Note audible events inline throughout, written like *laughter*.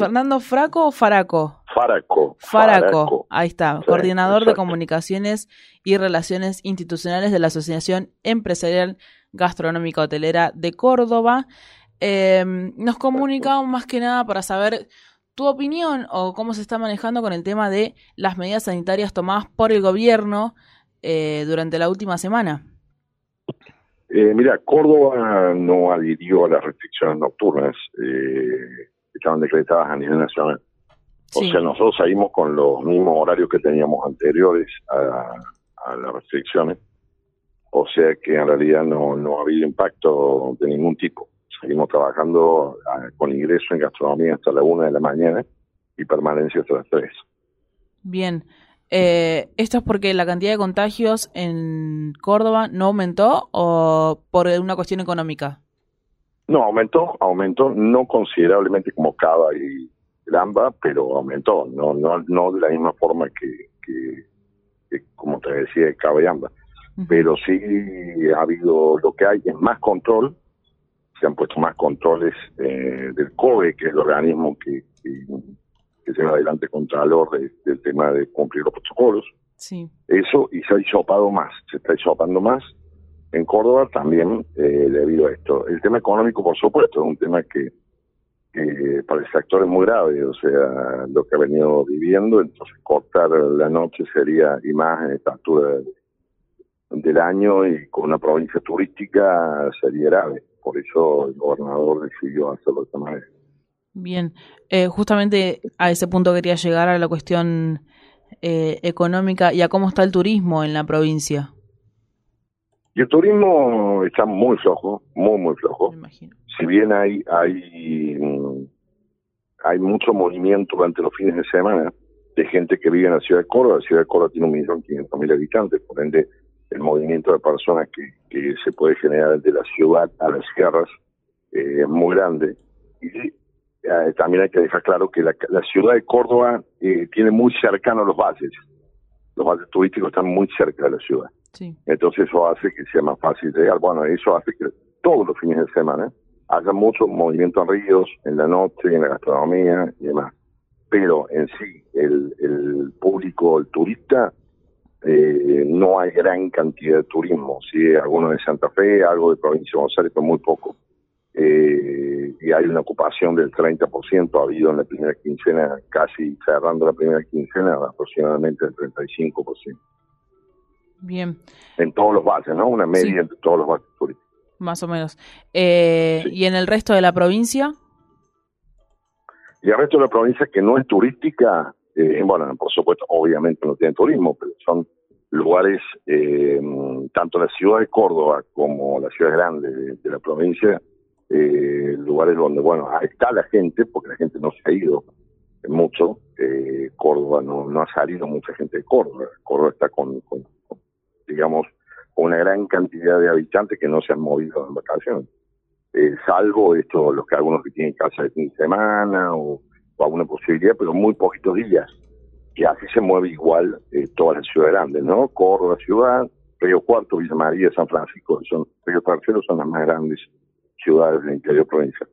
Fernando Fraco o Faraco? Faraco. Faraco, ahí está, coordinador de comunicaciones y relaciones institucionales de la Asociación Empresarial Gastronómica Hotelera de Córdoba. Eh, nos comunicamos más que nada para saber tu opinión o cómo se está manejando con el tema de las medidas sanitarias tomadas por el gobierno eh, durante la última semana. Eh, mira, Córdoba no adhirió a las restricciones nocturnas eh, estaban decretadas a nivel nacional. O sea, nosotros salimos con los mismos horarios que teníamos anteriores a, las restricciones. O sea que en realidad no, no ha habido impacto de ningún tipo. Seguimos trabajando ah, con ingreso en gastronomía hasta la una de la mañana y permanencia hasta las tres. Bien. Eh, ¿Esto es porque la cantidad de contagios en Córdoba no aumentó o por una cuestión económica? No, aumentó, aumentó no considerablemente como Cava y Lamba, pero aumentó, no no no de la misma forma que, que, como te decía, Cava y Lamba. Pero sí ha habido, lo que hay es más control, se han puesto más controles eh, del COE, que es el organismo que, que lleva adelante Contralor de, del tema de cumplir los protocolos. Sí. Eso, y se ha hisopado más, se está hisopando más en Córdoba también eh, debido a esto. El tema económico, por supuesto, es un tema que, para el sector es muy grave, o sea, lo que ha venido viviendo, entonces cortar la noche sería, y más en esta altura del año y con una provincia turística sería grave. Por eso el gobernador decidió hacerlo de esta manera. Bien, eh, justamente a ese punto quería llegar a la cuestión eh, económica y a cómo está el turismo en la provincia. Y el turismo está muy flojo, muy, muy flojo. Si bien hay, hay, mm, hay mucho movimiento durante los fines de semana de gente que vive en la ciudad de Córdoba, la ciudad de Córdoba tiene un millón quinientos mil habitantes, por ende el movimiento de personas que, que se puede generar de la ciudad a las sierras eh, es muy grande. Y eh, también hay que dejar claro que la, ciudad de Córdoba eh, tiene muy cercano los valles. Los valles turísticos están muy cerca de la ciudad. Entonces eso hace que sea más fácil llegar. Bueno, eso hace que todos los fines de semana haya mucho movimiento en ríos, en la noche, en la gastronomía y demás. Pero en sí, el, el público, el turista, eh, no hay gran cantidad de turismo. Sí, algunos de Santa Fe, algo de provincia de Buenos Aires, pero muy poco eh, y hay una ocupación del 30%, ha habido en la primera quincena, casi cerrando la primera quincena, aproximadamente el 35%. Bien. En todos los valles, ¿no? Una media entre todos los valles turísticos. Más o menos. Eh, ¿Y en el resto de la provincia? Y el resto de la provincia que no es turística, eh, bueno, por supuesto, obviamente no tiene turismo, pero son lugares, eh, tanto la ciudad de Córdoba como la ciudad grande de la provincia, eh, lugares donde, bueno, está la gente, porque la gente no se ha ido mucho, eh, Córdoba no, no ha salido mucha gente de Córdoba, Córdoba está con, digamos, una gran cantidad de habitantes que no se han movido en vacaciones, eh, salvo esto, los que algunos que tienen casa de fin de semana o, alguna posibilidad, pero muy poquitos días, que así se mueve igual eh, toda la ciudad grande, ¿no? Córdoba ciudad, Río Cuarto, Villa María, San Francisco, son Río Tercero son las más grandes ciudades del interior provincial.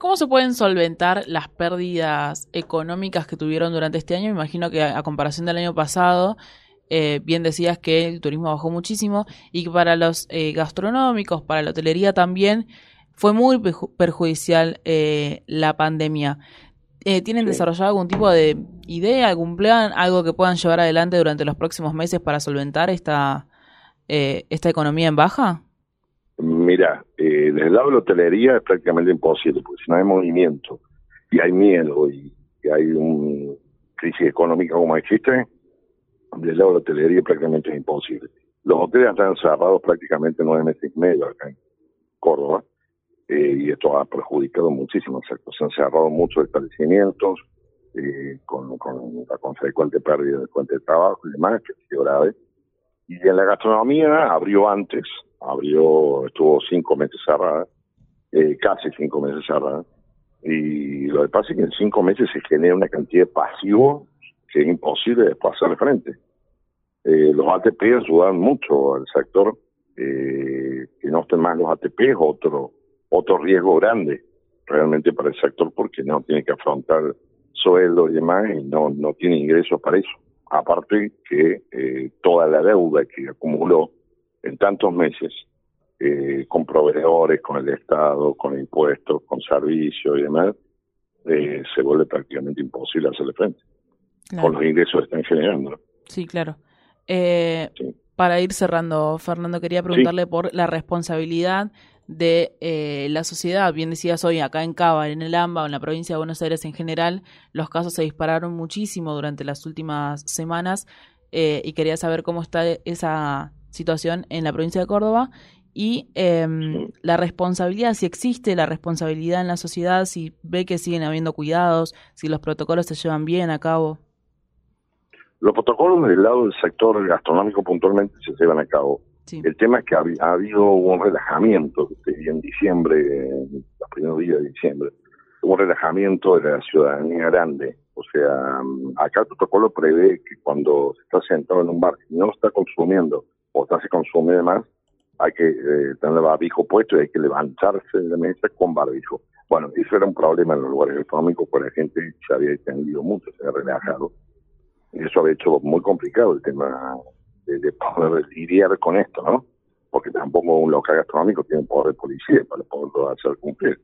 ¿Cómo se pueden solventar las pérdidas económicas que tuvieron durante este año? Me imagino que a, comparación del año pasado, eh, bien decías que el turismo bajó muchísimo y que para los eh, gastronómicos, para la hotelería también, fue muy perjudicial eh, la pandemia. ¿Tienen desarrollado algún tipo de idea, algún plan, algo que puedan llevar adelante durante los próximos meses para solventar esta, esta economía en baja? Mira, eh, desde el lado de la hotelería es prácticamente imposible, porque si no hay movimiento y hay miedo y, hay una crisis económica como existe, desde el lado de la hotelería es prácticamente imposible. Los hoteles están cerrados prácticamente nueve meses y medio acá en Córdoba, eh, y esto ha perjudicado muchísimo Se han cerrado muchos establecimientos, eh, con, con la consecuente pérdida de fuente de trabajo y demás, que sido grave. Y en la gastronomía abrió antes, abrió, estuvo cinco meses cerrada, eh, casi cinco meses cerrada, y lo que pasa es que en cinco meses se genera una cantidad de pasivo que es imposible después hacerle frente. Eh, los ATP ayudan mucho al sector, eh, que no estén más los ATP es otro, otro riesgo grande, realmente para el sector porque no tiene que afrontar sueldo y demás y no, no tiene ingresos para eso. Aparte que eh, toda la deuda que acumuló en tantos meses eh, con proveedores, con el Estado, con impuestos, con servicios y demás, eh, se vuelve prácticamente imposible hacerle frente con los ingresos que están generando. Sí, claro. Eh, para ir cerrando, Fernando, quería preguntarle por la responsabilidad de eh, la sociedad. Bien decías hoy, acá en Cava, en el AMBA, o en la provincia de Buenos Aires en general, los casos se dispararon muchísimo durante las últimas semanas y quería saber cómo está esa situación en la provincia de Córdoba y em, la responsabilidad, si existe la responsabilidad en la sociedad, si ve que siguen habiendo cuidados, si los protocolos se llevan bien a cabo. Los protocolos del lado del sector gastronómico puntualmente se llevan a cabo. El tema es que ha, habido un relajamiento en diciembre, en los primeros días de diciembre, un relajamiento de la ciudadanía grande. O sea, acá el protocolo prevé que cuando se está sentado en un bar y no está consumiendo o está se consume más, hay que eh, tener el barbijo puesto y hay que levantarse de la mesa con barbijo. Bueno, eso era un problema en los lugares económicos, porque la gente se había extendido mucho, se había relajado. Y eso había hecho muy complicado el tema de, poder lidiar con esto, ¿no? Porque tampoco un local gastronómico tiene poder de policía para poderlo hacer cumplir.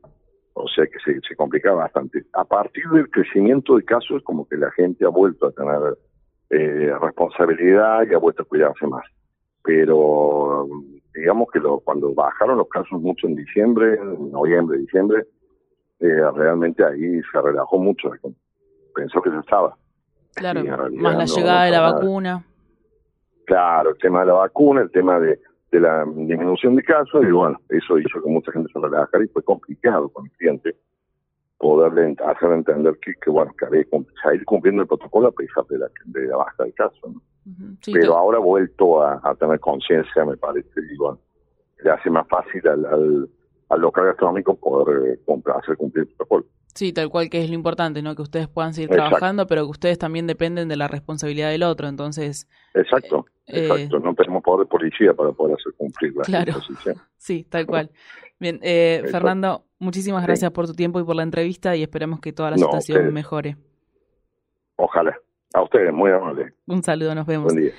O sea que se, se complicaba bastante. A partir del crecimiento de casos, como que la gente ha vuelto a tener eh, responsabilidad y ha vuelto a cuidarse más. Pero digamos que lo, cuando bajaron los casos mucho en diciembre, noviembre, diciembre, eh, realmente ahí se relajó mucho. Pensó que se estaba. Claro, más la llegada de la vacuna. Claro, el tema de la vacuna, el tema de, de la disminución de casos, y bueno, eso hizo que mucha gente se relajara y fue complicado con el cliente poderle hacer entender que, que bueno, que había que ir cumpliendo el protocolo a pesar de la, de la baja de casos. Pero ahora ha vuelto a, tener conciencia, me parece, y bueno, le hace más fácil al, al, local gastronómico poder eh, comprar, hacer cumplir el protocolo. Sí, tal cual que es lo importante, ¿no? Que ustedes puedan seguir trabajando, pero que ustedes también dependen de la responsabilidad del otro, entonces... Exacto, eh, exacto. No tenemos poder de policía para poder hacer cumplir la claro. *laughs* Sí, tal *laughs* cual. Bien, eh, Fernando, muchísimas gracias por tu tiempo y por la entrevista y esperamos que toda la situación mejore. Ojalá. A ustedes, muy amable. Un saludo, nos vemos. Buen día.